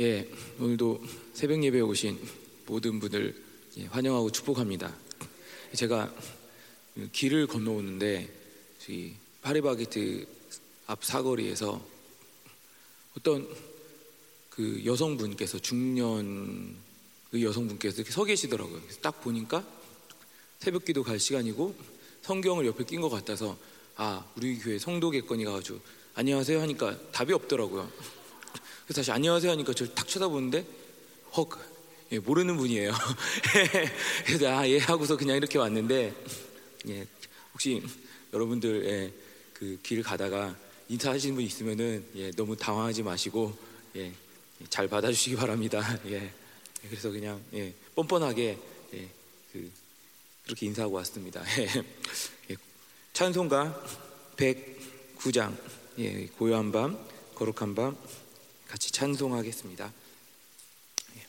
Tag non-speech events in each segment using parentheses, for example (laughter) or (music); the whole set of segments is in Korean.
예, 오늘도 새벽 예배에 오신 모든 분들 예, 환영하고 축복합니다. 제가 길을 건너오는데 저기 파리바게트 앞 사거리에서 어떤 그 여성분께서 중년 그 여성분께서 이렇게 서 계시더라고요. 딱 보니까 새벽기도 갈 시간이고 성경을 옆에 낀 것 같아서 아 우리 교회 성도겠거니 가가지고 안녕하세요 하니까 답이 없더라고요. 그래서 다시 안녕하세요 하니까 저를 탁 쳐다보는데 헉 예, 모르는 분이에요. (laughs) 그래서 아 예 하고서 그냥 이렇게 왔는데 예, 혹시 여러분들 예, 그 길을 가다가 인사하시는 분 있으면은 예, 너무 당황하지 마시고 예, 잘 받아주시기 바랍니다. (laughs) 예, 그래서 그냥 예, 뻔뻔하게 예, 그, 그렇게 인사하고 왔습니다. (laughs) 예, 찬송가 109장 예, 고요한 밤 거룩한 밤 같이 찬송하겠습니다. 예.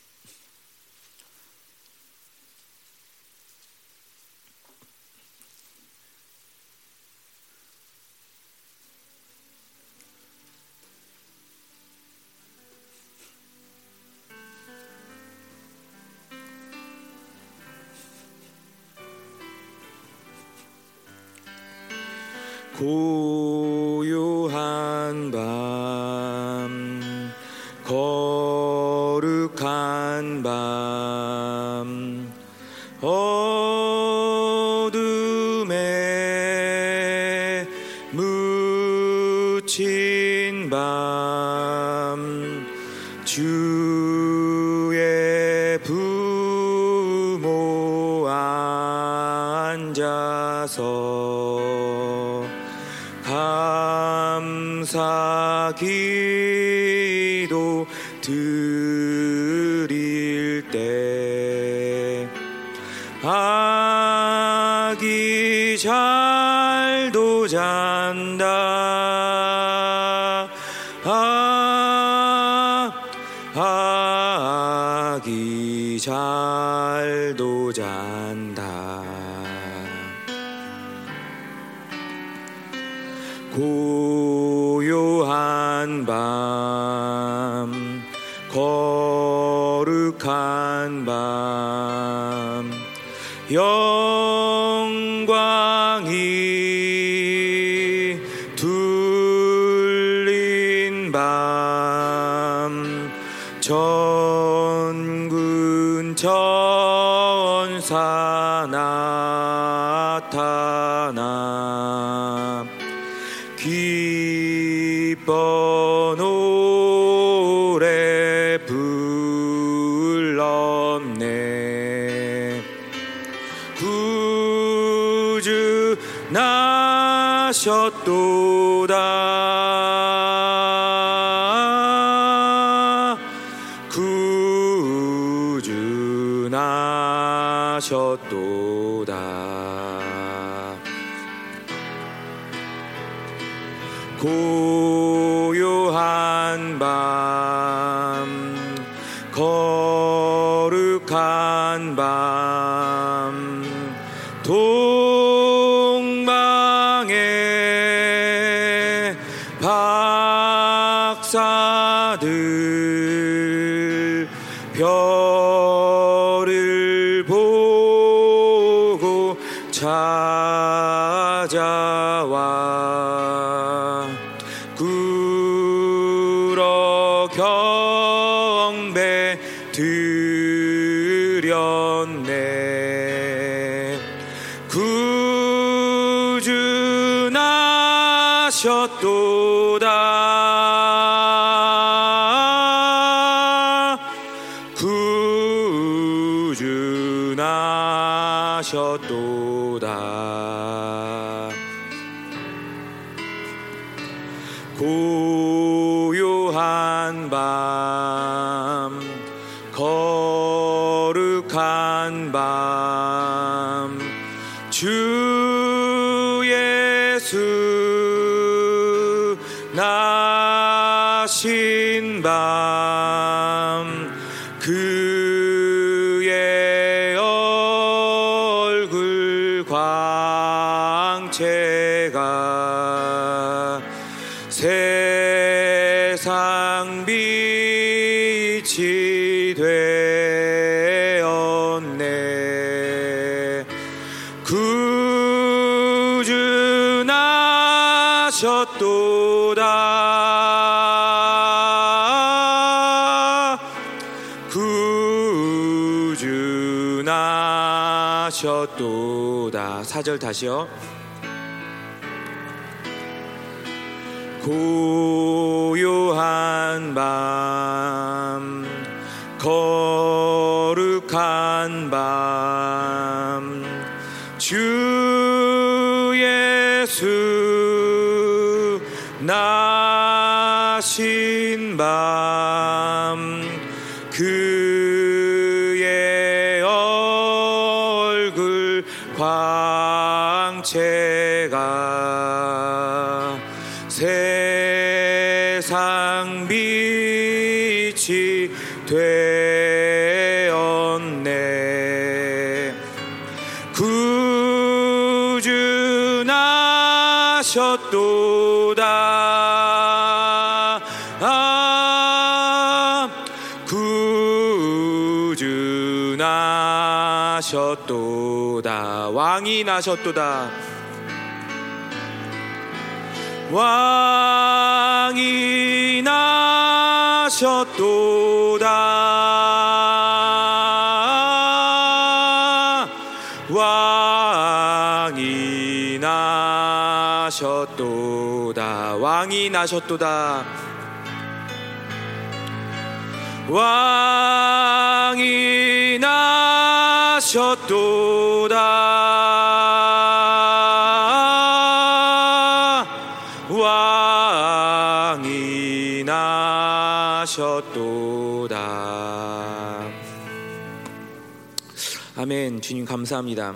고 감 천사 나타나 경배 드 구준하셨도다. 사절 다시요. 고요한 밤 거룩한 밤 주 예수 나신 밤 구준하셨도다. 왕이 나셨도다. 왕이 나셨도다. 왕이 나셨도다. 왕이 나셨도다. 왕이 나셨도다. 왕이 나셨도다. 아멘. 주님 감사합니다.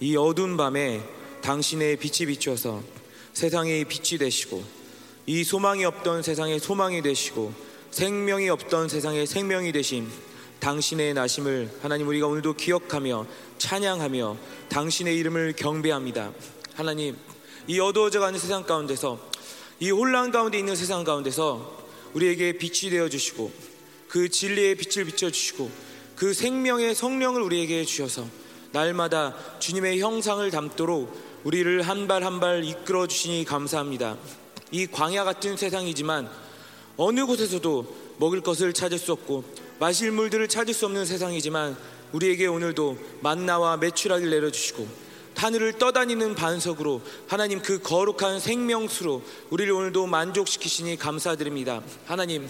이 어두운 밤에 당신의 빛이 비추어서 세상의 빛이 되시고 이 소망이 없던 세상의 소망이 되시고 생명이 없던 세상의 생명이 되신 당신의 나심을 하나님 우리가 오늘도 기억하며 찬양하며 당신의 이름을 경배합니다. 하나님 이 어두워져 가는 세상 가운데서 이 혼란 가운데 있는 세상 가운데서 우리에게 빛이 되어 주시고 그 진리의 빛을 비춰 주시고 그 생명의 성령을 우리에게 주셔서 날마다 주님의 형상을 담도록 우리를 한 발 한 발 이끌어 주시니 감사합니다. 이 광야 같은 세상이지만 어느 곳에서도 먹을 것을 찾을 수 없고 마실 물들을 찾을 수 없는 세상이지만 우리에게 오늘도 만나와 매출하기를 내려주시고 하늘을 떠다니는 반석으로 하나님 그 거룩한 생명수로 우리를 오늘도 만족시키시니 감사드립니다. 하나님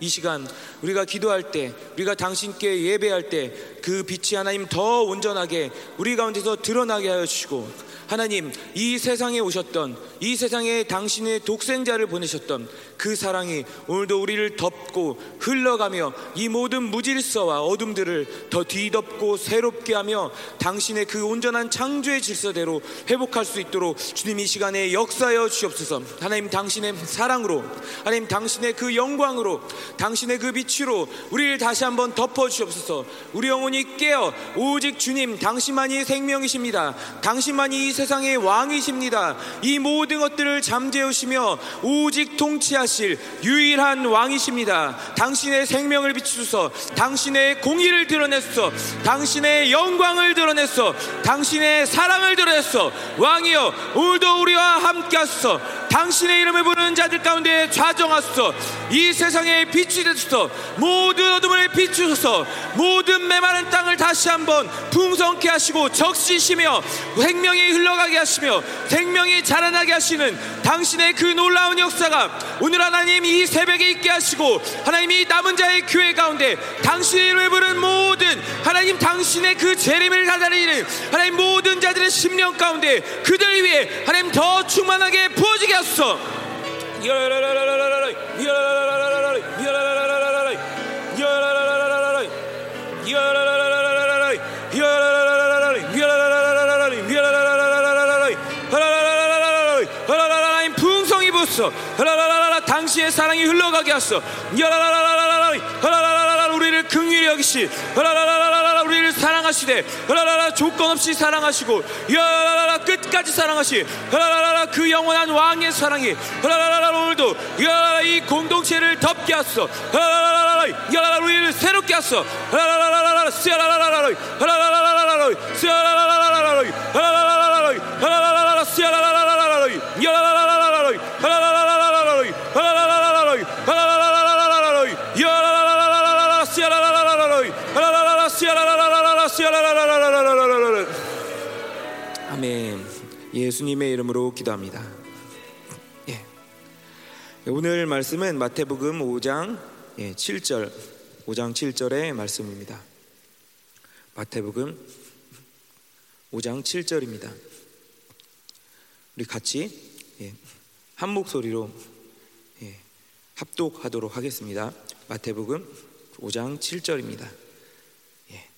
이 시간 우리가 기도할 때 우리가 당신께 예배할 때 그 빛이 하나님 더 온전하게 우리 가운데서 드러나게 하여 주시고 하나님 이 세상에 오셨던 이 세상에 당신의 독생자를 보내셨던 그 사랑이 오늘도 우리를 덮고 흘러가며 이 모든 무질서와 어둠들을 더 뒤덮고 새롭게 하며 당신의 그 온전한 창조의 질서대로 회복할 수 있도록 주님 이 시간에 역사하여 주시옵소서. 하나님 당신의 사랑으로 하나님 당신의 그 영광으로 당신의 그 빛으로 우리를 다시 한번 덮어 주시옵소서. 우리 영혼이 깨어 오직 주님 당신만이 생명이십니다. 당신만이 이 세상의 왕이십니다. 이 모든 것들을 잠재우시며 오직 통치하실 유일한 왕이십니다. 당신의 생명을 비추소서. 당신의 공의를 드러내소서. 당신의 영광을 드러내소서. 당신의 사랑을 드러내소서. 왕이여 오늘도 우리와 함께 하소서. 당신의 이름을 부르는 자들 가운데 좌정하소서. 이 세상 에 빛이 되소서. 모든 어둠을 비추소서. 모든 메마른 땅을 다시 한번 풍성케 하시고 적시시며 생명이 흘러가게 하시며 생명이 자라나게 하시는 당신의 그 놀라운 역사가 오늘 하나님 이 새벽에 있게 하시고 하나님 이 남은 자의 교회 가운데 당신의 이름을 부르는 모든 하나님 당신의 그 재림을 가다리는 하나님 모든 자들의 심령 가운데 그들 위해 하나님 더 충만하게 부어지게 하소서 하소 야라라라라라 하라라라라 우리를 긍휼히 여기시. 하라라라라라 우리를 사랑하시되. 하라라라 조건 없이 사랑하시고. 야라라라 끝까지 사랑하시. 하라라라라 그 영원한 왕의 사랑이. 하라라라라 오늘도 이 공동체를 덮게 하소 하라라라라 야라라 깼어 하라라라라라 시아라라라라 하라라라라라 시아라라라라라 하라라라라라 하라라라라 시아라라라라라 야라라라라라 하라라라라라 예수님의 이름으로 기도합니다. 예. 오늘 말씀은 마태복음 5장 7절, 5장 7절의 말씀입니다. 마태복음 5장 7절입니다. 우리 같이 예, 한 목소리로 예, 합독하도록 하겠습니다. 마태복음 5장 7절입니다. 예,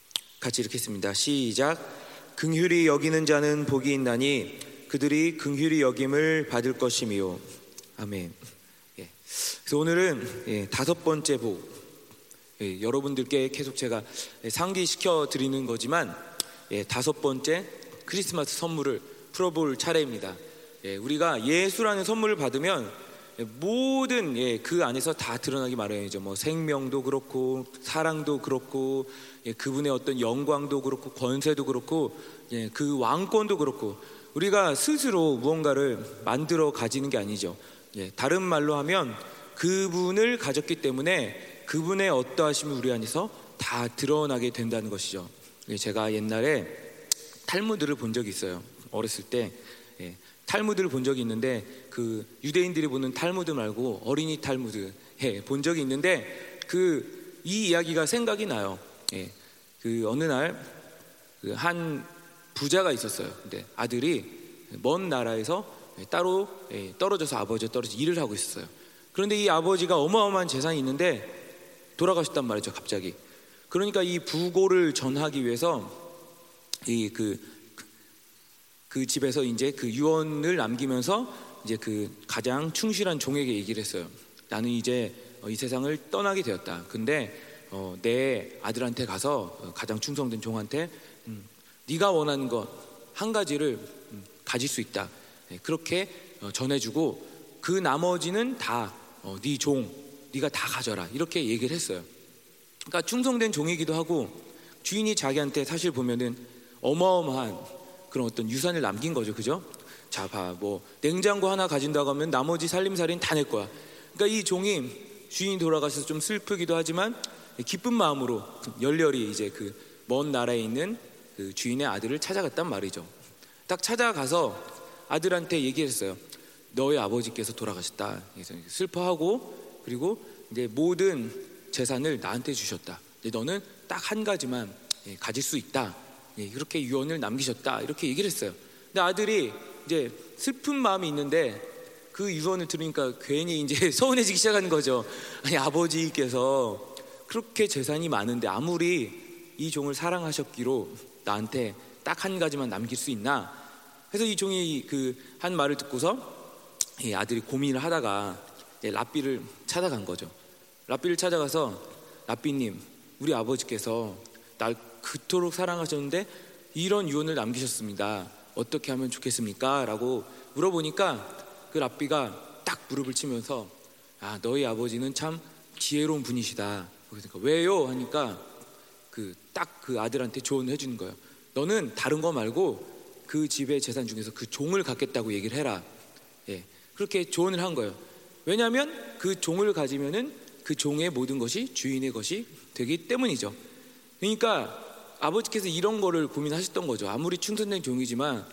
같이 읽겠습니다. 시작. 긍휼히 여기는 자는 복이 있나니 그들이 긍휼히 여김을 받을 것이미요. 아멘. 예. 그래서 오늘은 예, 다섯 번째 복. 예, 여러분들께 계속 제가 상기시켜 드리는 거지만 예, 다섯 번째 크리스마스 선물을 풀어볼 차례입니다. 예, 우리가 예수라는 선물을 받으면 예, 모든 예, 그 안에서 다 드러나기 마련이죠. 뭐 생명도 그렇고 사랑도 그렇고 예, 그분의 어떤 영광도 그렇고 권세도 그렇고 예, 그 왕권도 그렇고 우리가 스스로 무언가를 만들어 가지는 게 아니죠. 예, 다른 말로 하면 그분을 가졌기 때문에 그분의 어떠하심이 우리 안에서 다 드러나게 된다는 것이죠. 예, 제가 옛날에 탈무드를 본 적이 있어요. 어렸을 때 예, 탈무드를 본 적이 있는데 그 유대인들이 보는 탈무드 말고 어린이 탈무드 예, 본 적이 있는데 그 이 이야기가 생각이 나요. 예, 그 어느 날그한 부자가 있었어요. 근데 아들이 먼 나라에서 따로 예, 떨어져서 아버지와 떨어져 일을 하고 있었어요. 그런데 이 아버지가 어마어마한 재산이 있는데 돌아가셨단 말이죠, 갑자기. 그러니까 이 부고를 전하기 위해서 이그 그 집에서 이제 그 유언을 남기면서 이제 그 가장 충실한 종에게 얘기를 했어요. 나는 이제 이 세상을 떠나게 되었다. 근데 어, 내 아들한테 가서 가장 충성된 종한테 음, 네가 원하는 것 한 가지를 음, 가질 수 있다. 네, 그렇게 어, 전해주고 그 나머지는 다네 종, 네가 다 가져라. 이렇게 얘기를 했어요. 그러니까 충성된 종이기도 하고 주인이 자기한테 사실 보면은 어마어마한 그런 어떤 유산을 남긴 거죠, 그죠? 자, 봐, 뭐 냉장고 하나 가진다고 하면 나머지 살림살이는 다 낼 거야. 그러니까 이 종이 주인이 돌아가셔서 좀 슬프기도 하지만 기쁜 마음으로 열렬히 이제 그 먼 나라에 있는 그 주인의 아들을 찾아갔단 말이죠. 딱 찾아가서 아들한테 얘기했어요. 너의 아버지께서 돌아가셨다. 슬퍼하고 그리고 이제 모든 재산을 나한테 주셨다. 너는 딱 한 가지만 예, 가질 수 있다. 이렇게 예, 유언을 남기셨다. 이렇게 얘기를 했어요. 근데 아들이 이제 슬픈 마음이 있는데 그 유언을 들으니까 괜히 이제 (laughs) 서운해지기 시작하는 거죠. 아니 아버지께서 그렇게 재산이 많은데 아무리 이 종을 사랑하셨기로 나한테 딱 한 가지만 남길 수 있나? 그래서 이 종이 그 한 말을 듣고서 이 아들이 고민을 하다가 라삐를 찾아간 거죠. 라삐를 찾아가서 라삐님, 우리 아버지께서 날 그토록 사랑하셨는데 이런 유언을 남기셨습니다. 어떻게 하면 좋겠습니까? 라고 물어보니까 그 라삐가 딱 무릎을 치면서 아, 너희 아버지는 참 지혜로운 분이시다. 그러니까 왜요? 하니까 그 딱그 그 아들한테 조언을 해주는 거예요. 너는 다른 거 말고 그 집의 재산 중에서 그 종을 갖겠다고 얘기를 해라. 예, 그렇게 조언을 한 거예요. 왜냐하면 그 종을 가지면은 그 종의 모든 것이 주인의 것이 되기 때문이죠. 그러니까 아버지께서 이런 거를 고민하셨던 거죠. 아무리 충성된 종이지만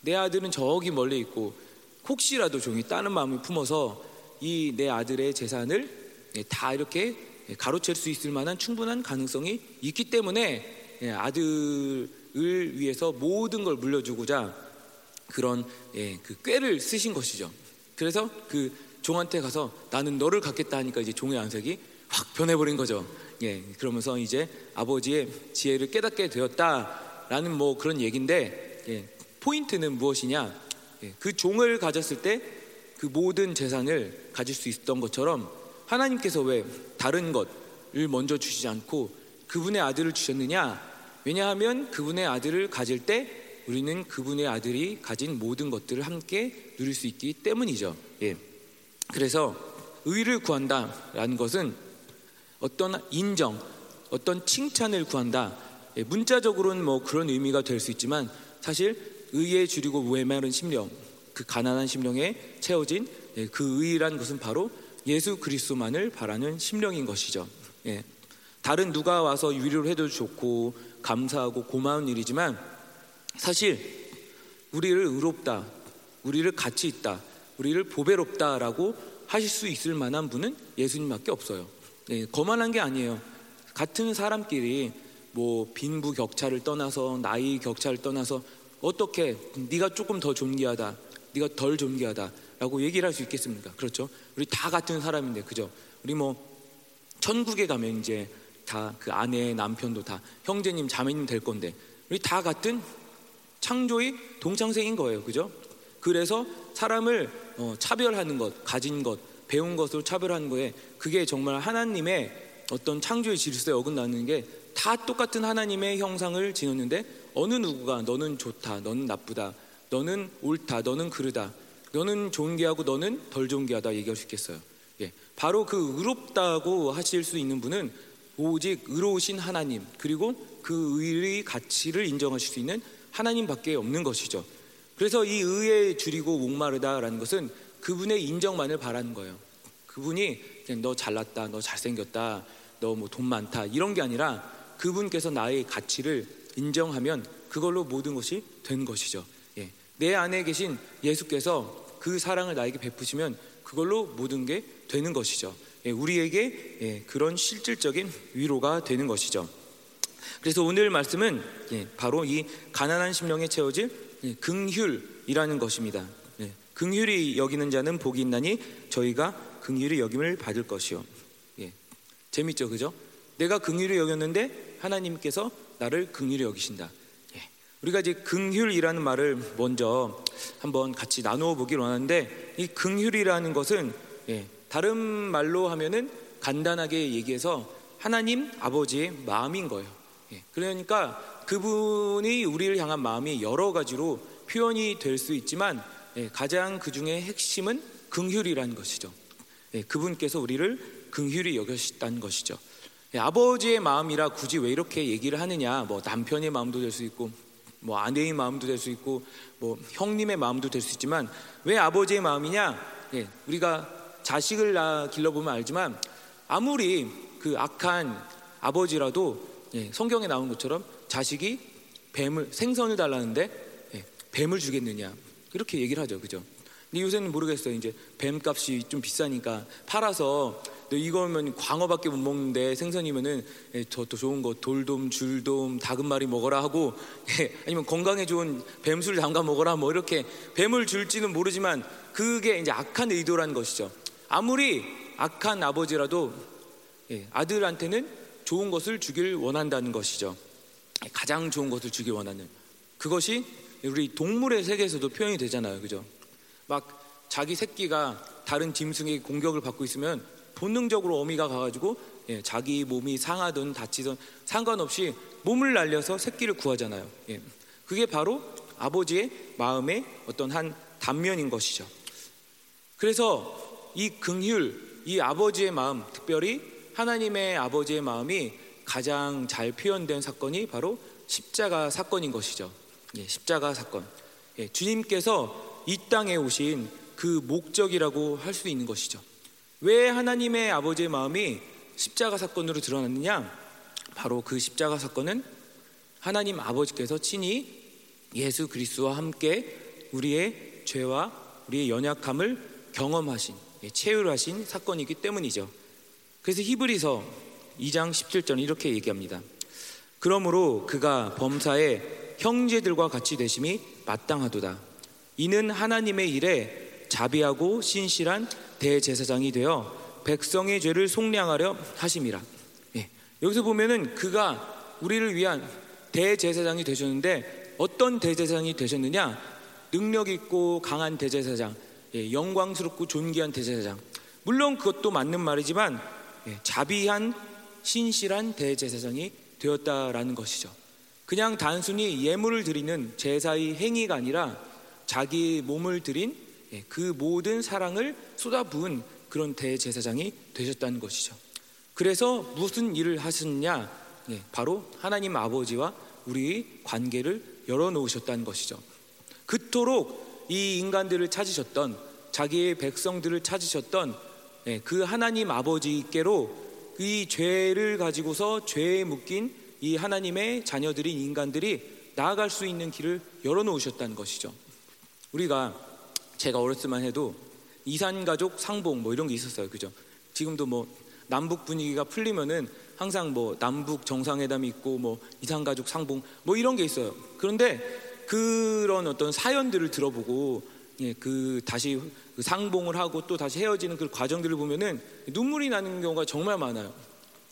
내 아들은 저기 멀리 있고 혹시라도 종이 따는 마음을 품어서 이 내 아들의 재산을 예, 다 이렇게 예, 가로챌 수 있을 만한 충분한 가능성이 있기 때문에 예, 아들을 위해서 모든 걸 물려주고자 그런 예, 그 꾀를 쓰신 것이죠. 그래서 그 종한테 가서 나는 너를 갖겠다 하니까 이제 종의 안색이 확 변해버린 거죠. 예, 그러면서 이제 아버지의 지혜를 깨닫게 되었다라는 뭐 그런 얘기인데 예, 포인트는 무엇이냐? 예, 그 종을 가졌을 때 그 모든 재산을 가질 수 있었던 것처럼 하나님께서 왜 다른 것을 먼저 주시지 않고 그분의 아들을 주셨느냐? 왜냐하면 그분의 아들을 가질 때 우리는 그분의 아들이 가진 모든 것들을 함께 누릴 수 있기 때문이죠. 예. 그래서 의를 구한다라는 것은 어떤 인정, 어떤 칭찬을 구한다. 예, 문자적으로는 뭐 그런 의미가 될 수 있지만 사실 의에 줄이고 외마른 심령, 그 가난한 심령에 채워진 예, 그 의란 것은 바로 예수 그리스도만을 바라는 심령인 것이죠. 예. 다른 누가 와서 위로를 해도 좋고 감사하고 고마운 일이지만 사실 우리를 의롭다, 우리를 가치 있다, 우리를 보배롭다라고 하실 수 있을 만한 분은 예수님밖에 없어요. 네, 거만한 게 아니에요. 같은 사람끼리 뭐 빈부 격차를 떠나서 나이 격차를 떠나서 어떻게 네가 조금 더 존귀하다, 네가 덜 존귀하다 라고 얘기를 할 수 있겠습니까? 그렇죠? 우리 다 같은 사람인데 그죠? 우리 뭐 천국에 가면 이제 다 그 아내 남편도 다 형제님 자매님 될 건데 우리 다 같은 창조의 동창생인 거예요, 그죠? 그래서 사람을 어, 차별하는 것, 가진 것, 배운 것으로 차별하는 거에 그게 정말 하나님의 어떤 창조의 질서에 어긋나는 게 다 똑같은 하나님의 형상을 지녔는데 어느 누구가 너는 좋다, 너는 나쁘다, 너는 옳다, 너는 그르다, 너는 존귀하고 너는 덜 존귀하다 얘기할 수 있겠어요. 예, 바로 그 의롭다고 하실 수 있는 분은 오직 의로우신 하나님 그리고 그 의의 가치를 인정하실 수 있는 하나님밖에 없는 것이죠. 그래서 이 의에 줄이고 목마르다라는 것은 그분의 인정만을 바라는 거예요. 그분이 너 잘났다, 너 잘생겼다, 너 뭐 돈 많다 이런 게 아니라 그분께서 나의 가치를 인정하면 그걸로 모든 것이 된 것이죠. 예. 내 안에 계신 예수께서 그 사랑을 나에게 베푸시면 그걸로 모든 게 되는 것이죠. 예. 우리에게 예. 그런 실질적인 위로가 되는 것이죠. 그래서 오늘 말씀은 예. 바로 이 가난한 심령에 채워질 예, 긍휼이라는 것입니다. 예, 긍휼이 여기는 자는 복이 있나니 저희가 긍휼이 여김을 받을 것이요. 예, 재밌죠, 그죠? 내가 긍휼이 여겼는데 하나님께서 나를 긍휼히 여기신다. 예, 우리가 이제 긍휼이라는 말을 먼저 한번 같이 나누어 보길 원하는데 이 긍휼이라는 것은 예, 다른 말로 하면은 간단하게 얘기해서 하나님 아버지의 마음인 거예요. 예, 그러니까 그분이 우리를 향한 마음이 여러 가지로 표현이 될 수 있지만 예, 가장 그 중에 핵심은 긍휼이라는 것이죠. 예, 그분께서 우리를 긍휼히 여겨셨다는 것이죠. 예, 아버지의 마음이라 굳이 왜 이렇게 얘기를 하느냐? 뭐 남편의 마음도 될 수 있고, 뭐 아내의 마음도 될 수 있고, 뭐 형님의 마음도 될 수 있지만 왜 아버지의 마음이냐? 우리가 자식을 길러보면 알지만 아무리 그 악한 아버지라도 성경에 나온 것처럼 자식이 뱀을 생선을 달라는데 예, 뱀을 주겠느냐 이렇게 얘기를 하죠, 그죠? 근데 요새는 모르겠어요. 이제 뱀 값이 좀 비싸니까 팔아서 너 이거면 광어밖에 못 먹는데 생선이면은 예, 더, 더 좋은 거 돌돔, 줄돔, 다금마리 먹어라 하고 예, 아니면 건강에 좋은 뱀술 담가 먹어라 뭐 이렇게 뱀을 줄지는 모르지만 그게 이제 악한 의도라는 것이죠. 아무리 악한 아버지라도 예, 아들한테는 좋은 것을 주길 원한다는 것이죠. 가장 좋은 것을 주기 원하는 그것이 우리 동물의 세계에서도 표현이 되잖아요. 그죠? 막 자기 새끼가 다른 짐승에게 공격을 받고 있으면 본능적으로 어미가 가가지고 예, 자기 몸이 상하든 다치든 상관없이 몸을 날려서 새끼를 구하잖아요. 예, 그게 바로 아버지의 마음의 어떤 한 단면인 것이죠. 그래서 이 긍휼, 이 아버지의 마음, 특별히 하나님의 아버지의 마음이 가장 잘 표현된 사건이 바로 십자가 사건인 것이죠. 예, 십자가 사건. 예, 주님께서 이 땅에 오신 그 목적이라고 할 수 있는 것이죠. 왜 하나님의 아버지의 마음이 십자가 사건으로 드러났느냐? 바로 그 십자가 사건은 하나님 아버지께서 친히 예수 그리스도와 함께 우리의 죄와 우리의 연약함을 경험하신 예, 체휼하신 사건이기 때문이죠. 그래서 히브리서 2장 17절 이렇게 얘기합니다. 그러므로 그가 범사에 형제들과 같이 되심이 마땅하도다. 이는 하나님의 일에 자비하고 신실한 대제사장이 되어 백성의 죄를 속량하려 하심이라. 예. 여기서 보면은 그가 우리를 위한 대제사장이 되셨는데 어떤 대제사장이 되셨느냐? 능력 있고 강한 대제사장, 예. 영광스럽고 존귀한 대제사장. 물론 그것도 맞는 말이지만 예. 자비한 신실한 대제사장이 되었다라는 것이죠. 그냥 단순히 예물을 드리는 제사의 행위가 아니라 자기 몸을 드린 예, 그 모든 사랑을 쏟아부은 그런 대제사장이 되셨다는 것이죠. 그래서 무슨 일을 하셨냐? 예, 바로 하나님 아버지와 우리 관계를 열어놓으셨다는 것이죠. 그토록 이 인간들을 찾으셨던 자기의 백성들을 찾으셨던 예, 그 하나님 아버지께로 이 죄를 가지고서 죄에 묶인 이 하나님의 자녀들인 인간들이 나아갈 수 있는 길을 열어놓으셨다는 것이죠. 우리가 제가 어렸을 만 해도 이산 가족 상봉 뭐 이런 게 있었어요. 그죠? 지금도 뭐 남북 분위기가 풀리면은 항상 뭐 남북 정상회담이 있고 뭐 이산 가족 상봉 뭐 이런 게 있어요. 그런데 그런 어떤 사연들을 들어보고 예, 그 다시 그 상봉을 하고 또 다시 헤어지는 그 과정들을 보면은 눈물이 나는 경우가 정말 많아요.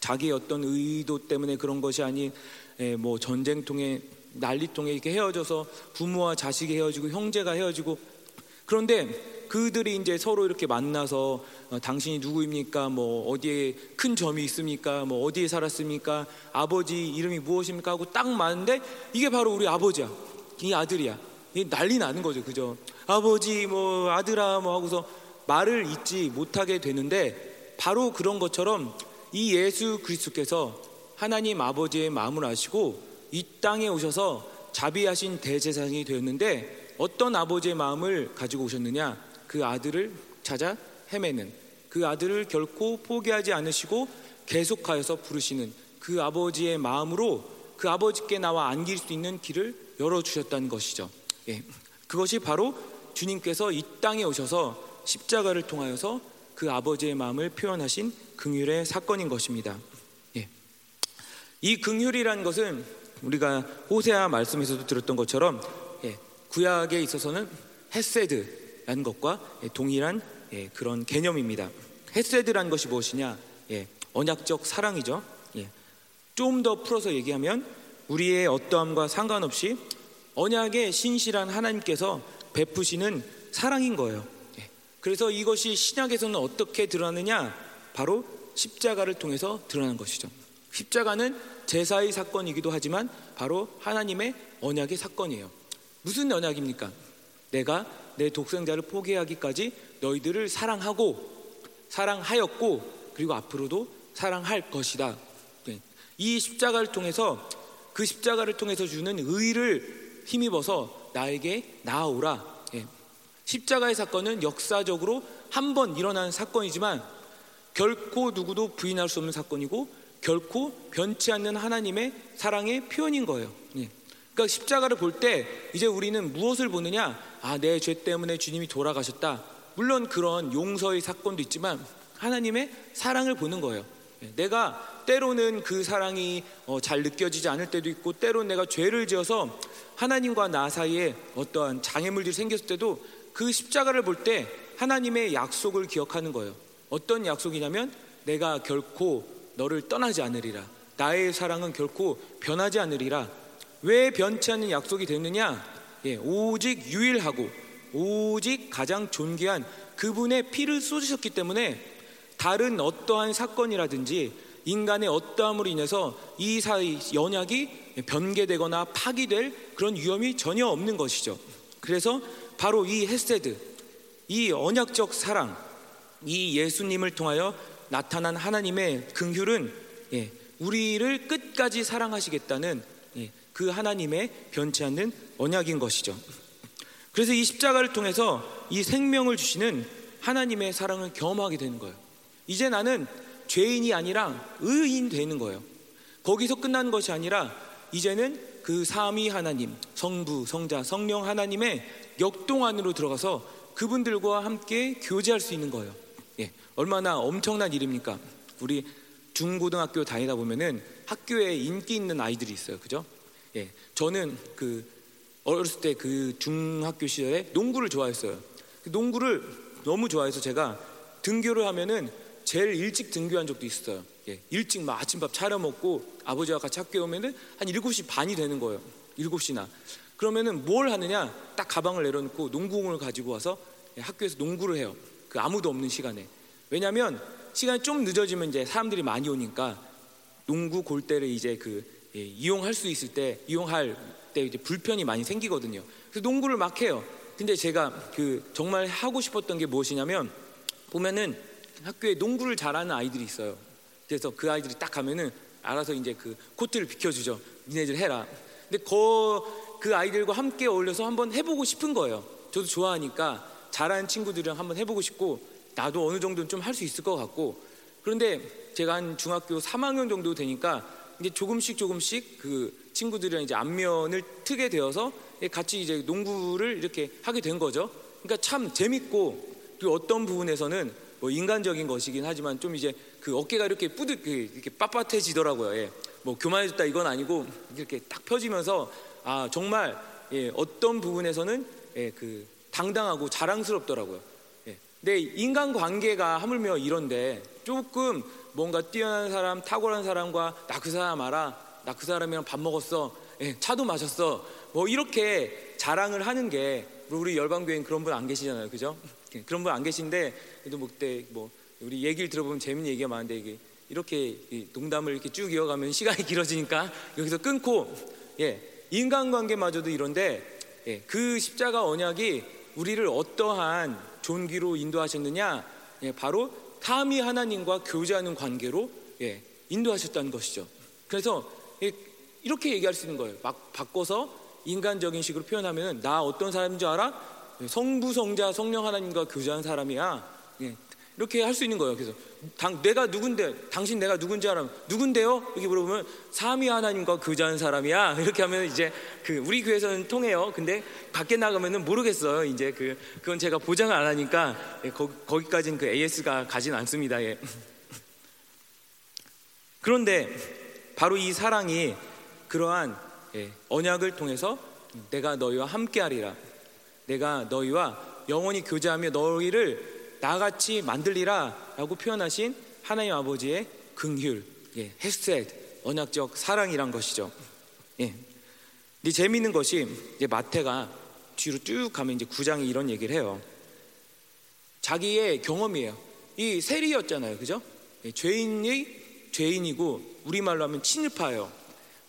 자기의 어떤 의도 때문에 그런 것이 아닌 예, 뭐 전쟁통에 난리통에 이렇게 헤어져서 부모와 자식이 헤어지고 형제가 헤어지고 그런데 그들이 이제 서로 이렇게 만나서 어, 당신이 누구입니까? 뭐 어디에 큰 점이 있습니까? 뭐 어디에 살았습니까? 아버지 이름이 무엇입니까? 하고 딱 맞는데 이게 바로 우리 아버지야. 이 아들이야. 이 난리 나는 거죠. 그죠? 아버지 뭐 아들아 뭐 하고서 말을 잊지 못하게 되는데 바로 그런 것처럼 이 예수 그리스도께서 하나님 아버지의 마음을 아시고 이 땅에 오셔서 자비하신 대제사장이 되었는데 어떤 아버지의 마음을 가지고 오셨느냐? 그 아들을 찾아 헤매는 그 아들을 결코 포기하지 않으시고 계속하여서 부르시는 그 아버지의 마음으로 그 아버지께 나와 안길 수 있는 길을 열어주셨다는 것이죠. 예. 그것이 바로 주님께서 이 땅에 오셔서 십자가를 통하여서 그 아버지의 마음을 표현하신 긍휼의 사건인 것입니다. 예. 이 긍휼이라는 것은 우리가 호세아 말씀에서도 들었던 것처럼 예. 구약에 있어서는 헤세드 라는 것과 동일한 예, 그런 개념입니다. 헤세드라는 것이 무엇이냐? 예, 언약적 사랑이죠. 예, 좀더 풀어서 얘기하면 우리의 어떠함과 상관없이 언약의 신실한 하나님께서 베푸시는 사랑인 거예요. 그래서 이것이 신약에서는 어떻게 드러나느냐? 바로 십자가를 통해서 드러나는 것이죠. 십자가는 제사의 사건이기도 하지만 바로 하나님의 언약의 사건이에요. 무슨 언약입니까? 내가 내 독생자를 포기하기까지 너희들을 사랑하고 사랑하였고 그리고 앞으로도 사랑할 것이다. 네. 이 십자가를 통해서 그 십자가를 통해서 주는 의를 힘입어서 나에게 나아오라. 예. 십자가의 사건은 역사적으로 한 번 일어난 사건이지만 결코 누구도 부인할 수 없는 사건이고 결코 변치 않는 하나님의 사랑의 표현인 거예요. 예. 그러니까 십자가를 볼 때 이제 우리는 무엇을 보느냐? 아, 내 죄 때문에 주님이 돌아가셨다. 물론 그런 용서의 사건도 있지만 하나님의 사랑을 보는 거예요. 예, 내가 때로는 그 사랑이 어, 잘 느껴지지 않을 때도 있고 때로는 내가 죄를 지어서 하나님과 나 사이에 어떠한 장애물들이 생겼을 때도 그 십자가를 볼 때 하나님의 약속을 기억하는 거예요. 어떤 약속이냐면 내가 결코 너를 떠나지 않으리라. 나의 사랑은 결코 변하지 않으리라. 왜 변치 않는 약속이 됐느냐? 예, 오직 유일하고 오직 가장 존귀한 그분의 피를 쏟으셨기 때문에 다른 어떠한 사건이라든지 인간의 어떠함으로 인해서 이 사이 연약이 변개되거나 파기될 그런 위험이 전혀 없는 것이죠. 그래서 바로 이 헤세드, 이 언약적 사랑, 이 예수님을 통하여 나타난 하나님의 긍휼은 예, 우리를 끝까지 사랑하시겠다는 예, 그 하나님의 변치 않는 언약인 것이죠. 그래서 이 십자가를 통해서 이 생명을 주시는 하나님의 사랑을 경험하게 되는 거예요. 이제 나는 죄인이 아니라 의인 되는 거예요. 거기서 끝나는 것이 아니라 이제는 그 삼위 하나님, 성부, 성자, 성령 하나님의 역동 안으로 들어가서 그분들과 함께 교제할 수 있는 거예요. 예, 얼마나 엄청난 일입니까? 우리 중고등학교 다니다 보면은 학교에 인기 있는 아이들이 있어요. 그죠? 예, 저는 그 어렸을 때 그 중학교 시절에 농구를 좋아했어요. 그 농구를 너무 좋아해서 제가 등교를 하면은 제일 일찍 등교한 적도 있어요. 예, 일찍 막 아침밥 차려 먹고 아버지와 같이 학교에 오면은 한 7시 반이 되는 거예요. 7시나. 그러면은 뭘 하느냐? 딱 가방을 내려놓고 농구공을 가지고 와서 예, 학교에서 농구를 해요. 그 아무도 없는 시간에. 왜냐면 시간이 좀 늦어지면 이제 사람들이 많이 오니까 농구 골대를 이제 그 예, 이용할 수 있을 때 이용할 때 이제 불편이 많이 생기거든요. 그래서 농구를 막 해요. 근데 제가 그 정말 하고 싶었던 게 무엇이냐면 보면은 학교에 농구를 잘하는 아이들이 있어요. 그래서 그 아이들이 딱 가면은 알아서 이제 그 코트를 비켜주죠. 니네들 해라. 근데 거, 그 아이들과 함께 어울려서 한번 해보고 싶은 거예요. 저도 좋아하니까 잘하는 친구들이랑 한번 해보고 싶고 나도 어느 정도는 좀 할 수 있을 것 같고 그런데 제가 한 중학교 3학년 정도 되니까 이제 조금씩 조금씩 그 친구들이랑 이제 안면을 트게 되어서 같이 이제 농구를 이렇게 하게 된 거죠. 그러니까 참 재밌고 그리고 어떤 부분에서는 뭐 인간적인 것이긴 하지만 좀 이제 그 어깨가 이렇게 뿌듯 그 이렇게 빳빳해지더라고요. 예. 뭐 교만해졌다 이건 아니고 이렇게 딱 펴지면서 아 정말 예, 어떤 부분에서는 예, 그 당당하고 자랑스럽더라고요. 예. 근데 인간 관계가 하물며 이런데 조금 뭔가 뛰어난 사람, 탁월한 사람과 나 그 사람 알아, 나 그 사람이랑 밥 먹었어, 예, 차도 마셨어, 뭐 이렇게 자랑을 하는 게 우리 열방교회는 그런 분 안 계시잖아요, 그죠? 예, 그런 분 안 계신데 그래도 뭐 그때 뭐 우리 얘기를 들어보면 재밌는 얘기가 많은데 이게 이렇게 농담을 이렇게 쭉 이어가면 시간이 길어지니까 여기서 끊고 예 인간관계마저도 이런데 예, 그 십자가 언약이 우리를 어떠한 존귀로 인도하셨느냐 예, 바로 감히 하나님과 교제하는 관계로 예, 인도하셨다는 것이죠. 그래서 예, 이렇게 얘기할 수 있는 거예요. 막 바꿔서 인간적인 식으로 표현하면 나 어떤 사람인 줄 알아? 예, 성부, 성자, 성령 하나님과 교제한 사람이야. 예, 이렇게 할 수 있는 거예요. 그래서 당, 내가 누군데, 당신 내가 누군지 알아? 누군데요? 이렇게 물어보면 삼위 하나님과 교제한 사람이야. (laughs) 이렇게 하면 이제 그 우리 교회에서는 통해요. 근데 밖에 나가면은 모르겠어요. 이제 그 그건 제가 보장을 안 하니까 예, 거, 거기까지는 그 AS가 가진 않습니다. 예. (laughs) 그런데 바로 이 사랑이 그러한 예, 언약을 통해서 내가 너희와 함께하리라. 내가 너희와 영원히 교제하며 너희를 나같이 만들리라라고 표현하신 하나님 아버지의 긍휼, 예, 헤셋, 언약적 사랑이란 것이죠. 예. 근데 재미있는 것이 이제 마태가 뒤로 쭉 가면 이제 구장이 이런 얘기를 해요. 자기의 경험이에요. 이 세리였잖아요, 그죠? 예, 죄인이 죄인이고 우리 말로 하면 친일파예요.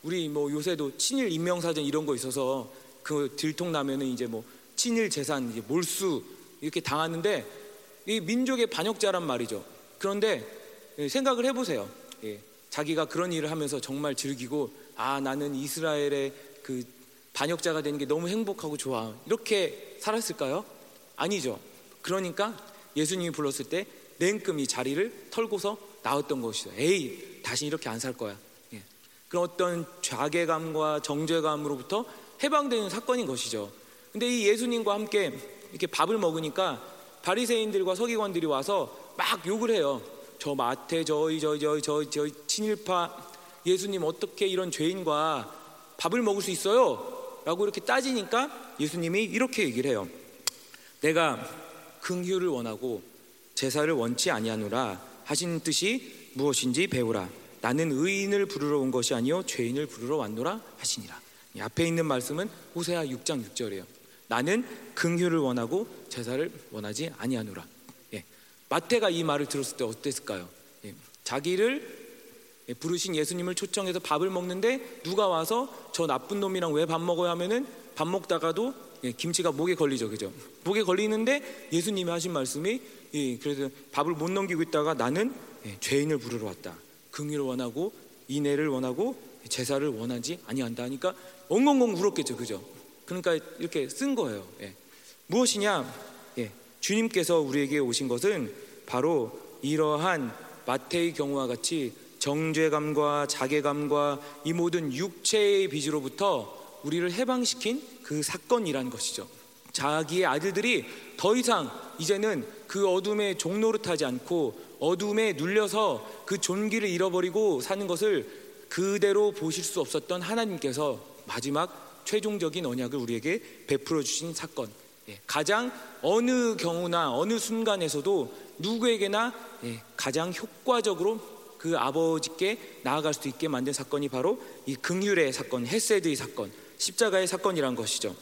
우리 뭐 요새도 친일 인명사전 이런 거 있어서 그 들통 나면은 이제 뭐 친일 재산 이제 몰수 이렇게 당하는데 이 민족의 반역자란 말이죠. 그런데 예, 생각을 해보세요. 예, 자기가 그런 일을 하면서 정말 즐기고 아 나는 이스라엘의 그 반역자가 되는 게 너무 행복하고 좋아 이렇게 살았을까요? 아니죠. 그러니까 예수님이 불렀을 때 냉금이 자리를 털고서 나왔던 것이죠. 에이 다시 이렇게 안 살 거야. 예. 그런 어떤 좌괴감과 정죄감으로부터 해방되는 사건인 것이죠. 근데 이 예수님과 함께 이렇게 밥을 먹으니까 바리새인들과 서기관들이 와서 막 욕을 해요. 저 마태 저희 저희 저희 저희 저희 친일파 예수님 어떻게 이런 죄인과 밥을 먹을 수 있어요? 라고 이렇게 따지니까 예수님이 이렇게 얘기를 해요. 내가 긍휼을 원하고 제사를 원치 아니하노라 하신 뜻이 무엇인지 배우라. 나는 의인을 부르러 온 것이 아니요 죄인을 부르러 왔노라 하시니라. 앞에 있는 말씀은 호세아 6장 6절이에요. 나는 긍휼을 원하고 제사를 원하지 아니하노라. 예. 마태가 이 말을 들었을 때 어땠을까요? 예. 자기를 예, 부르신 예수님을 초청해서 밥을 먹는데 누가 와서 저 나쁜 놈이랑 왜 밥 먹어야 하면은 밥 먹다가도 예, 김치가 목에 걸리죠, 그죠? 목에 걸리는데 예수님이 하신 말씀이 예, 그래서 밥을 못 넘기고 있다가 나는 예, 죄인을 부르러 왔다. 긍휼을 원하고 인애를 원하고 제사를 원하지 아니한다 하니까 엉엉엉 울었겠죠, 그죠? 그러니까 이렇게 쓴 거예요. 예. 무엇이냐? 예. 주님께서 우리에게 오신 것은 바로 이러한 마태의 경우와 같이 정죄감과 자괴감과 이 모든 육체의 빚으로부터 우리를 해방시킨 그 사건이라는 것이죠. 자기의 아들들이 더 이상 이제는 그 어둠의 종노릇하지 않고 어둠에 눌려서 그 존귀를 잃어버리고 사는 것을 그대로 보실 수 없었던 하나님께서 마지막 최종적인 언약을 우리에게 베풀어 주신 사건. 예, 가장 어느 경우나 어느 순간에서도 누구에게나 예, 가장 효과적으로 그 아버지께 나아갈 수 있게 만든 사건이 바로 이 긍휼의 사건, 헤세드의 사건, 십자가의 사건이란 것이죠.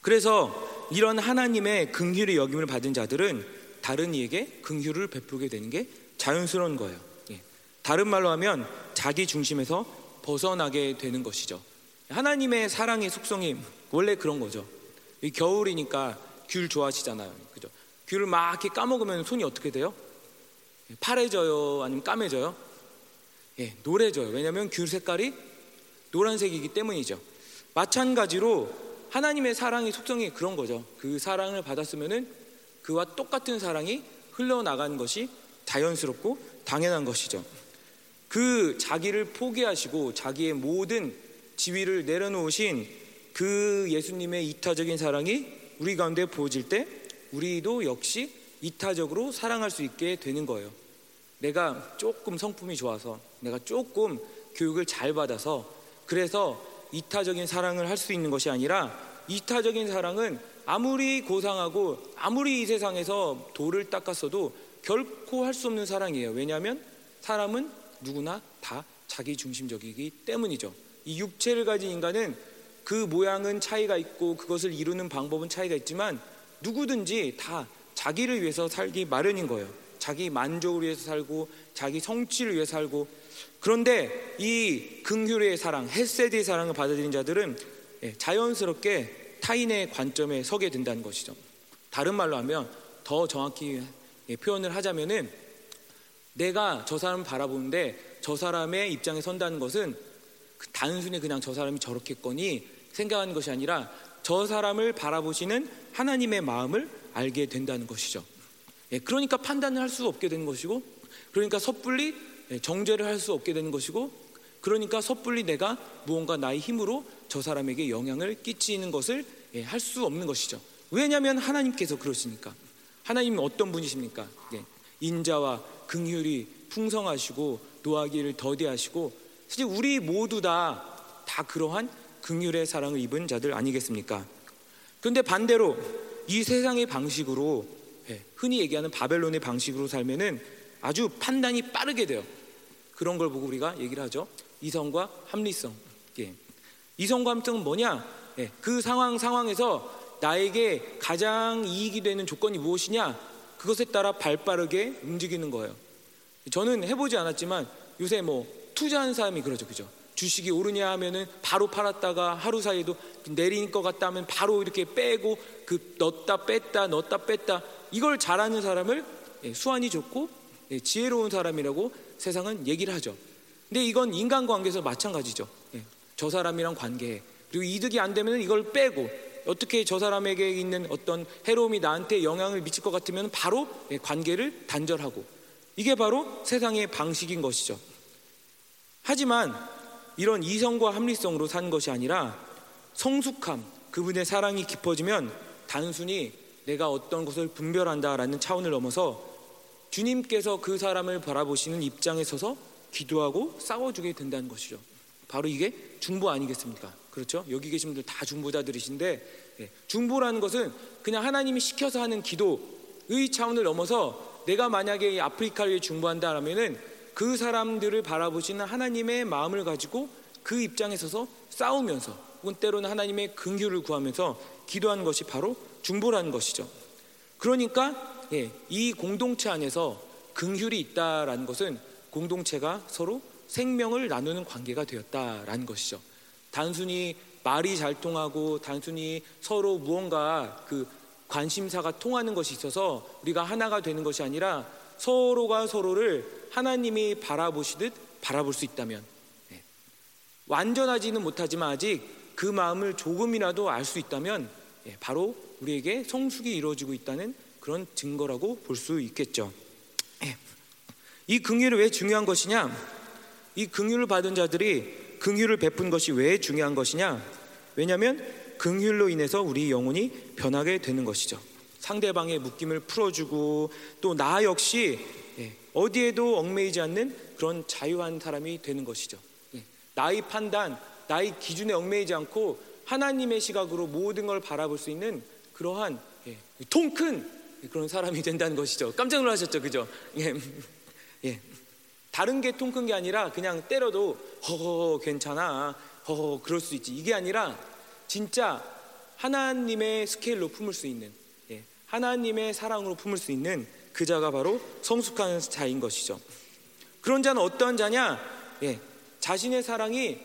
그래서 이런 하나님의 긍휼의 여김을 받은 자들은 다른 이에게 긍휼을 베풀게 되는 게 자연스러운 거예요. 예. 다른 말로 하면 자기 중심에서 벗어나게 되는 것이죠. 하나님의 사랑의 속성이 원래 그런 거죠. 이 겨울이니까 귤 좋아하시잖아요. 그죠? 귤을 막 이렇게 까먹으면 손이 어떻게 돼요? 파래져요? 아니면 까매져요? 예, 노래져요. 왜냐하면 귤 색깔이 노란색이기 때문이죠. 마찬가지로 하나님의 사랑의 속성이 그런 거죠. 그 사랑을 받았으면은 그와 똑같은 사랑이 흘러나가는 것이 자연스럽고 당연한 것이죠. 그 자기를 포기하시고 자기의 모든 지위를 내려놓으신 그 예수님의 이타적인 사랑이 우리 가운데 보여질 때 우리도 역시 이타적으로 사랑할 수 있게 되는 거예요. 내가 조금 성품이 좋아서 내가 조금 교육을 잘 받아서 그래서 이타적인 사랑을 할 수 있는 것이 아니라 이타적인 사랑은 아무리 고상하고 아무리 이 세상에서 돌을 닦았어도 결코 할 수 없는 사랑이에요. 왜냐하면 사람은 누구나 다 자기 중심적이기 때문이죠. 이 육체를 가진 인간은 그 모양은 차이가 있고 그것을 이루는 방법은 차이가 있지만 누구든지 다 자기를 위해서 살기 마련인 거예요. 자기 만족을 위해서 살고 자기 성취를 위해서 살고 그런데 이 긍휼의 사랑, 햇세드의 사랑을 받아들인 자들은 예, 자연스럽게 타인의 관점에 서게 된다는 것이죠. 다른 말로 하면 더 정확히 예, 표현을 하자면은 내가 저 사람을 바라보는데 저 사람의 입장에 선다는 것은 그 단순히 그냥 저 사람이 저렇겠거니 생각하는 것이 아니라 저 사람을 바라보시는 하나님의 마음을 알게 된다는 것이죠. 예, 그러니까 판단을 할 수 없게 되는 것이고, 그러니까 섣불리 예, 정죄를 할 수 없게 되는 것이고, 그러니까 섣불리 내가 무언가 나의 힘으로 저 사람에게 영향을 끼치는 것을 예, 할 수 없는 것이죠. 왜냐하면 하나님께서 그러시니까. 하나님은 어떤 분이십니까? 인자와 긍휼이 풍성하시고 노하기를 더디하시고 사실 우리 모두 다 다 그러한 긍휼의 사랑을 입은 자들 아니겠습니까? 그런데 반대로 이 세상의 방식으로 예, 흔히 얘기하는 바벨론의 방식으로 살면은 아주 판단이 빠르게 돼요. 그런 걸 보고 우리가 얘기를 하죠. 이성과 합리성. 예. 이성과 합리성은 뭐냐? 예. 그 상황 상황에서 나에게 가장 이익이 되는 조건이 무엇이냐? 그것에 따라 발빠르게 움직이는 거예요. 저는 해보지 않았지만 요새 뭐 투자한 사람이 그러죠, 그죠? 주식이 오르냐 하면은 바로 팔았다가 하루 사이에도 내린 것 같다 하면 바로 이렇게 빼고 그 넣었다 뺐다 넣었다 뺐다 이걸 잘하는 사람을 예, 수완이 좋고 예, 지혜로운 사람이라고 세상은 얘기를 하죠. 근데 이건 인간관계에서 마찬가지죠. 예, 저 사람이랑 관계 그리고 이득이 안 되면 이걸 빼고 어떻게 저 사람에게 있는 어떤 해로움이 나한테 영향을 미칠 것 같으면 바로 관계를 단절하고 이게 바로 세상의 방식인 것이죠. 하지만 이런 이성과 합리성으로 산 것이 아니라 성숙함, 그분의 사랑이 깊어지면 단순히 내가 어떤 것을 분별한다라는 차원을 넘어서 주님께서 그 사람을 바라보시는 입장에 서서 기도하고 싸워주게 된다는 것이죠. 바로 이게 중보 아니겠습니까? 그렇죠? 여기 계신 분들 다 중보자들이신데 예, 중보라는 것은 그냥 하나님이 시켜서 하는 기도의 차원을 넘어서 내가 만약에 아프리카를 위해 중보한다라면은 그 사람들을 바라보시는 하나님의 마음을 가지고 그 입장에 서서 싸우면서 혹은 때로는 하나님의 긍휼을 구하면서 기도하는 것이 바로 중보라는 것이죠. 그러니까 예, 이 공동체 안에서 긍휼이 있다라는 것은 공동체가 서로 생명을 나누는 관계가 되었다라는 것이죠. 단순히 말이 잘 통하고 단순히 서로 무언가 그 관심사가 통하는 것이 있어서 우리가 하나가 되는 것이 아니라 서로가 서로를 하나님이 바라보시듯 바라볼 수 있다면 네. 완전하지는 못하지만 아직 그 마음을 조금이라도 알 수 있다면 네. 바로 우리에게 성숙이 이루어지고 있다는 그런 증거라고 볼 수 있겠죠. 네. 이 긍휼이 왜 중요한 것이냐? 이 긍휼을 받은 자들이 긍휼을 베푼 것이 왜 중요한 것이냐? 왜냐하면 긍휼로 인해서 우리 영혼이 변하게 되는 것이죠. 상대방의 묶임을 풀어주고 또 나 역시 예, 어디에도 얽매이지 않는 그런 자유한 사람이 되는 것이죠. 예, 나의 판단, 나의 기준에 얽매이지 않고 하나님의 시각으로 모든 걸 바라볼 수 있는 그러한 예, 통큰 그런 사람이 된다는 것이죠. 깜짝 놀라셨죠, 그죠? 예, (laughs) 예. 다른 게 통 큰 게 아니라 그냥 때려도 허허 괜찮아, 허허 그럴 수 있지. 이게 아니라 진짜 하나님의 스케일로 품을 수 있는 하나님의 사랑으로 품을 수 있는 그 자가 바로 성숙한 자인 것이죠. 그런 자는 어떤 자냐? 예, 자신의 사랑이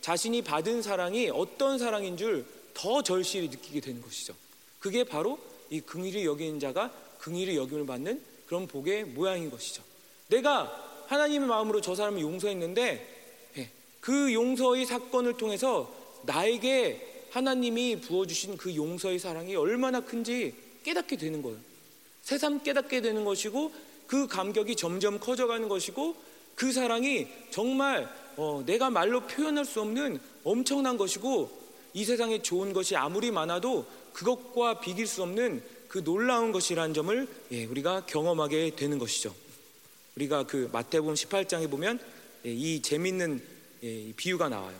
자신이 받은 사랑이 어떤 사랑인 줄 더 절실히 느끼게 되는 것이죠. 그게 바로 이 긍휼이 여기는 자가 긍휼이 여김을 받는 그런 복의 모양인 것이죠. 내가 하나님의 마음으로 저 사람을 용서했는데 예, 그 용서의 사건을 통해서 나에게 하나님이 부어주신 그 용서의 사랑이 얼마나 큰지 깨닫게 되는 거예요. 새삼 깨닫게 되는 것이고 그 감격이 점점 커져가는 것이고 그 사랑이 정말 어, 내가 말로 표현할 수 없는 엄청난 것이고 이 세상에 좋은 것이 아무리 많아도 그것과 비길 수 없는 그 놀라운 것이라는 점을 예, 우리가 경험하게 되는 것이죠. 우리가 그 마태복음 18장에 보면 예, 이 재밌는 예, 비유가 나와요.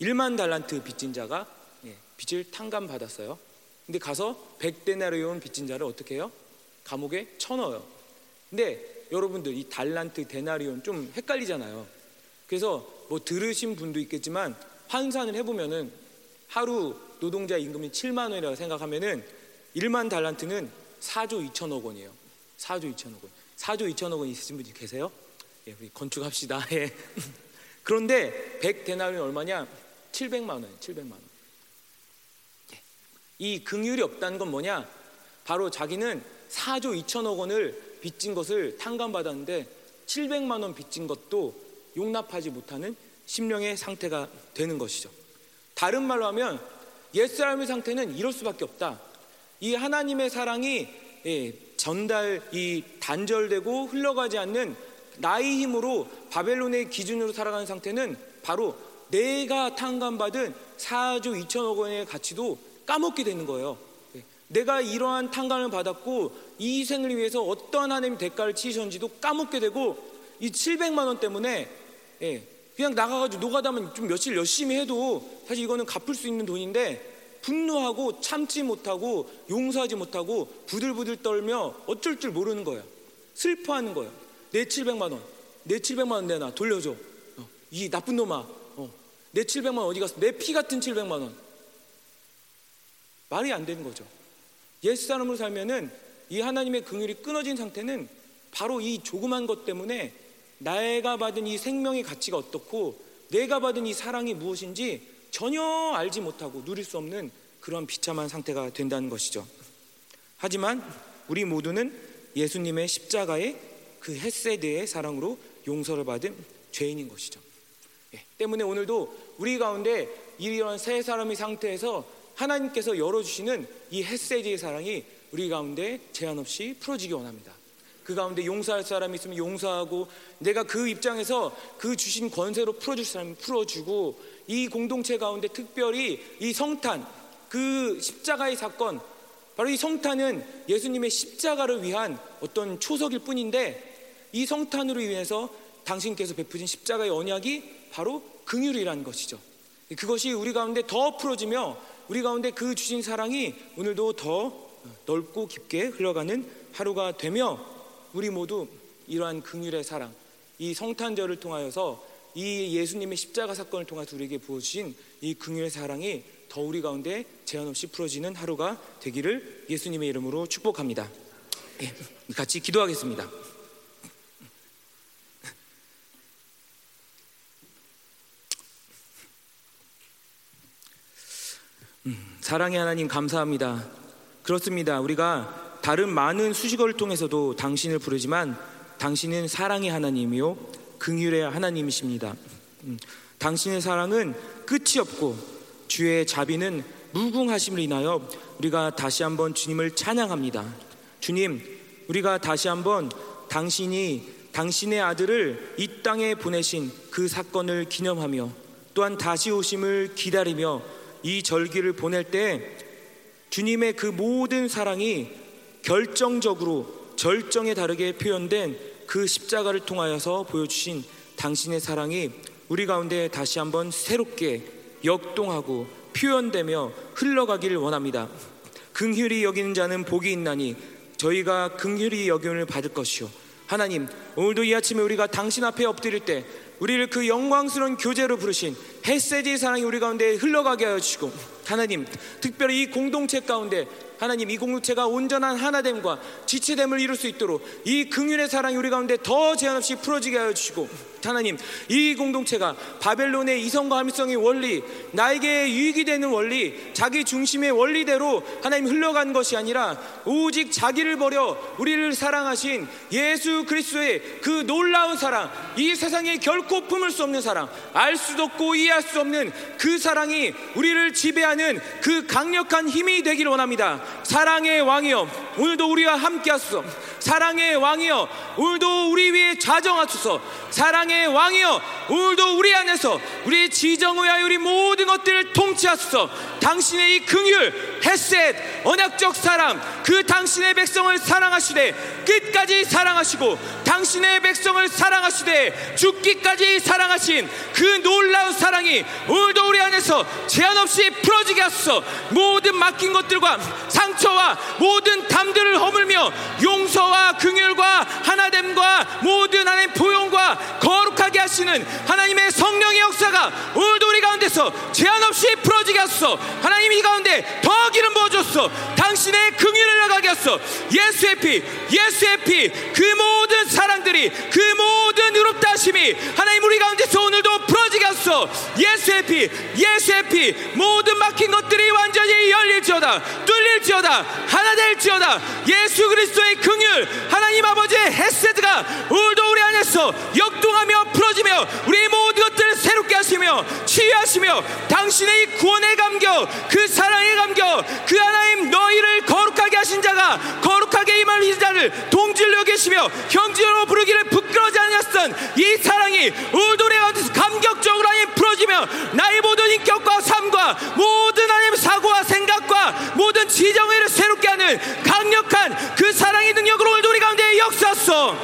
1만 달란트 빚진 자가 예, 빚을 탕감 받았어요. 근데 가서 100데나리온 빚진 자를 어떻게 해요? 감옥에 쳐넣어요. 근데 여러분들 이 달란트 데나리온 좀 헷갈리잖아요. 그래서 뭐 들으신 분도 있겠지만 환산을 해보면은 하루 노동자 임금이 7만 원이라고 생각하면은 1만 달란트는 4조 2천억 원이에요. 4조 2천억 원. 4조 2천억 원 있으신 분이 계세요? 예, 우리 건축합시다. (laughs) 예. 그런데 100 데나리온 얼마냐? 700만 원, 700만 원. 예. 이 긍휼이 없다는 건 뭐냐? 바로 자기는 4조 2천억 원을 빚진 것을 탕감받았는데 700만 원 빚진 것도 용납하지 못하는 심령의 상태가 되는 것이죠. 다른 말로 하면 옛사람의 상태는 이럴 수밖에 없다. 이 하나님의 사랑이 예, 전달, 이 단절되고 흘러가지 않는 나의 힘으로 바벨론의 기준으로 살아가는 상태는 바로 내가 탕감받은 4조 2천억 원의 가치도 까먹게 되는 거예요. 예, 내가 이러한 탕감을 받았고 이 생을 위해서 어떤 하나님 대가를 치셨는지도 까먹게 되고 이 700만 원 때문에 예, 그냥 나가가지고 노가다면 좀 며칠 열심히 해도 사실 이거는 갚을 수 있는 돈인데 분노하고 참지 못하고 용서하지 못하고 부들부들 떨며 어쩔 줄 모르는 거야. 슬퍼하는 거야. 내 700만 원, 내 700만 원 내놔 돌려줘. 어, 이 나쁜 놈아, 어, 내 700만 원 어디 갔어? 내 피 같은 700만 원. 말이 안 되는 거죠. 옛 사람으로 살면은 이 하나님의 긍휼이 끊어진 상태는 바로 이 조그만 것 때문에 내가 받은 이 생명의 가치가 어떻고 내가 받은 이 사랑이 무엇인지 전혀 알지 못하고 누릴 수 없는 그런 비참한 상태가 된다는 것이죠. 하지만 우리 모두는 예수님의 십자가의 그 햇세드의 사랑으로 용서를 받은 죄인인 것이죠. 예, 때문에 오늘도 우리 가운데 이런 세 사람의 상태에서 하나님께서 열어주시는 이 햇세드의 사랑이 우리 가운데 제한 없이 풀어지기 원합니다. 그 가운데 용서할 사람이 있으면 용서하고 내가 그 입장에서 그 주신 권세로 풀어줄 사람이 풀어주고 이 공동체 가운데 특별히 이 성탄 그 십자가의 사건 바로 이 성탄은 예수님의 십자가를 위한 어떤 초석일 뿐인데 이 성탄으로 인해서 당신께서 베푸신 십자가의 언약이 바로 긍휼이라는 것이죠. 그것이 우리 가운데 더 풀어지며 우리 가운데 그 주신 사랑이 오늘도 더 넓고 깊게 흘러가는 하루가 되며 우리 모두 이러한 긍휼의 사랑, 이 성탄절을 통하여서 이 예수님의 십자가 사건을 통해서 우리에게 부어주신 이 긍휼의 사랑이 더 우리 가운데 제한 없이 풀어지는 하루가 되기를 예수님의 이름으로 축복합니다. 예, 같이 기도하겠습니다. 사랑의 하나님 감사합니다. 그렇습니다. 우리가 다른 많은 수식어를 통해서도 당신을 부르지만 당신은 사랑의 하나님이요 긍휼의 하나님이십니다. 음, 당신의 사랑은 끝이 없고 주의 자비는 무궁하심을 인하여 우리가 다시 한번 주님을 찬양합니다. 주님, 우리가 다시 한번 당신이 당신의 아들을 이 땅에 보내신 그 사건을 기념하며 또한 다시 오심을 기다리며 이 절기를 보낼 때 주님의 그 모든 사랑이 결정적으로 절정에 다르게 표현된 그 십자가를 통하여서 보여주신 당신의 사랑이 우리 가운데 다시 한번 새롭게 역동하고 표현되며 흘러가기를 원합니다. 긍휼히 여기는 자는 복이 있나니 저희가 긍휼히 여김을 받을 것이요. 하나님, 오늘도 이 아침에 우리가 당신 앞에 엎드릴 때 우리를 그 영광스러운 교제로 부르신 햇세지의 사랑이 우리 가운데 흘러가게 하여 주시고 하나님, 특별히 이 공동체 가운데 하나님 이 공동체가 온전한 하나됨과 지체됨을 이룰 수 있도록 이 긍휼의 사랑이 우리 가운데 더 제한 없이 풀어지게 하여 주시고 하나님 이 공동체가 바벨론의 이성과 함성의 원리 나에게 유익이 되는 원리 자기 중심의 원리대로 하나님 흘러간 것이 아니라 오직 자기를 버려 우리를 사랑하신 예수 그리스도의 그 놀라운 사랑 이 세상에 결코 품을 수 없는 사랑 알 수도 없고 이해할 수 없는 그 사랑이 우리를 지배하는 그 강력한 힘이 되기를 원합니다. 사랑의 왕이여 오늘도 우리와 함께 하소서. 사랑의 왕이여 오늘도 우리 위에 좌정하소서. 사랑의 왕이여 오늘도 우리 안에서 우리 지정의하여 우리 모든 것들을 통치하소서 당신의 이 긍휼 햇셋 언약적 사랑 그 당신의 백성을 사랑하시되 끝까지 사랑하시고 당신의 백성을 사랑하시되 죽기까지 사랑하신 그 놀라운 사랑이 오늘도 우리 안에서 제한 없이 풀어지게 하소서. 모든 맡긴 것들과 상처와 모든 담들을 허물며 용서와 긍휼과 하나됨과 모든 하나님 포용과 거룩하게 하시는 하나님의 성령의 역사가 오늘도 우리 가운데서 제한 없이 풀어지게 하소서. 하나님 이 가운데 더 기름 부어줬어 당신의 긍휼을 나가게 하소서. 예수의 피 예수의 피. 그 모든 사랑들이 그 모든 의롭다 하심이 하나님 우리 가운데서 오늘도 풀어지게 하소서. 예수의 피 예수의 피 모든 막힌 것들이 완전히 열릴지어다 뚫릴지어다 하나 될지어다. 예수 그리스도의 긍휼 하나님 아버지의 헤세드가 오늘도 우리 안에서 역동하며 풀어지며 우리 모든 것들을 새롭게 하시며 치유하시며 당신의 이 구원의 감격 그 사랑의 감격 그 하나님 너희를 거룩하게 하신 자가 거룩하게 임할 이 자를 동질로 계시며 형제로 부르기를 부끄 러지 않았던 이 사랑이 오늘도 우리 가운데서 감격적으로 하나님 풀어지며 나의 모든 인격과 삶과 모든 하나님 사고와 생각과 모든 지정의를 새롭게 하는 강력한 그 사랑의 능력으로 오늘도 우리 가운데 역사하소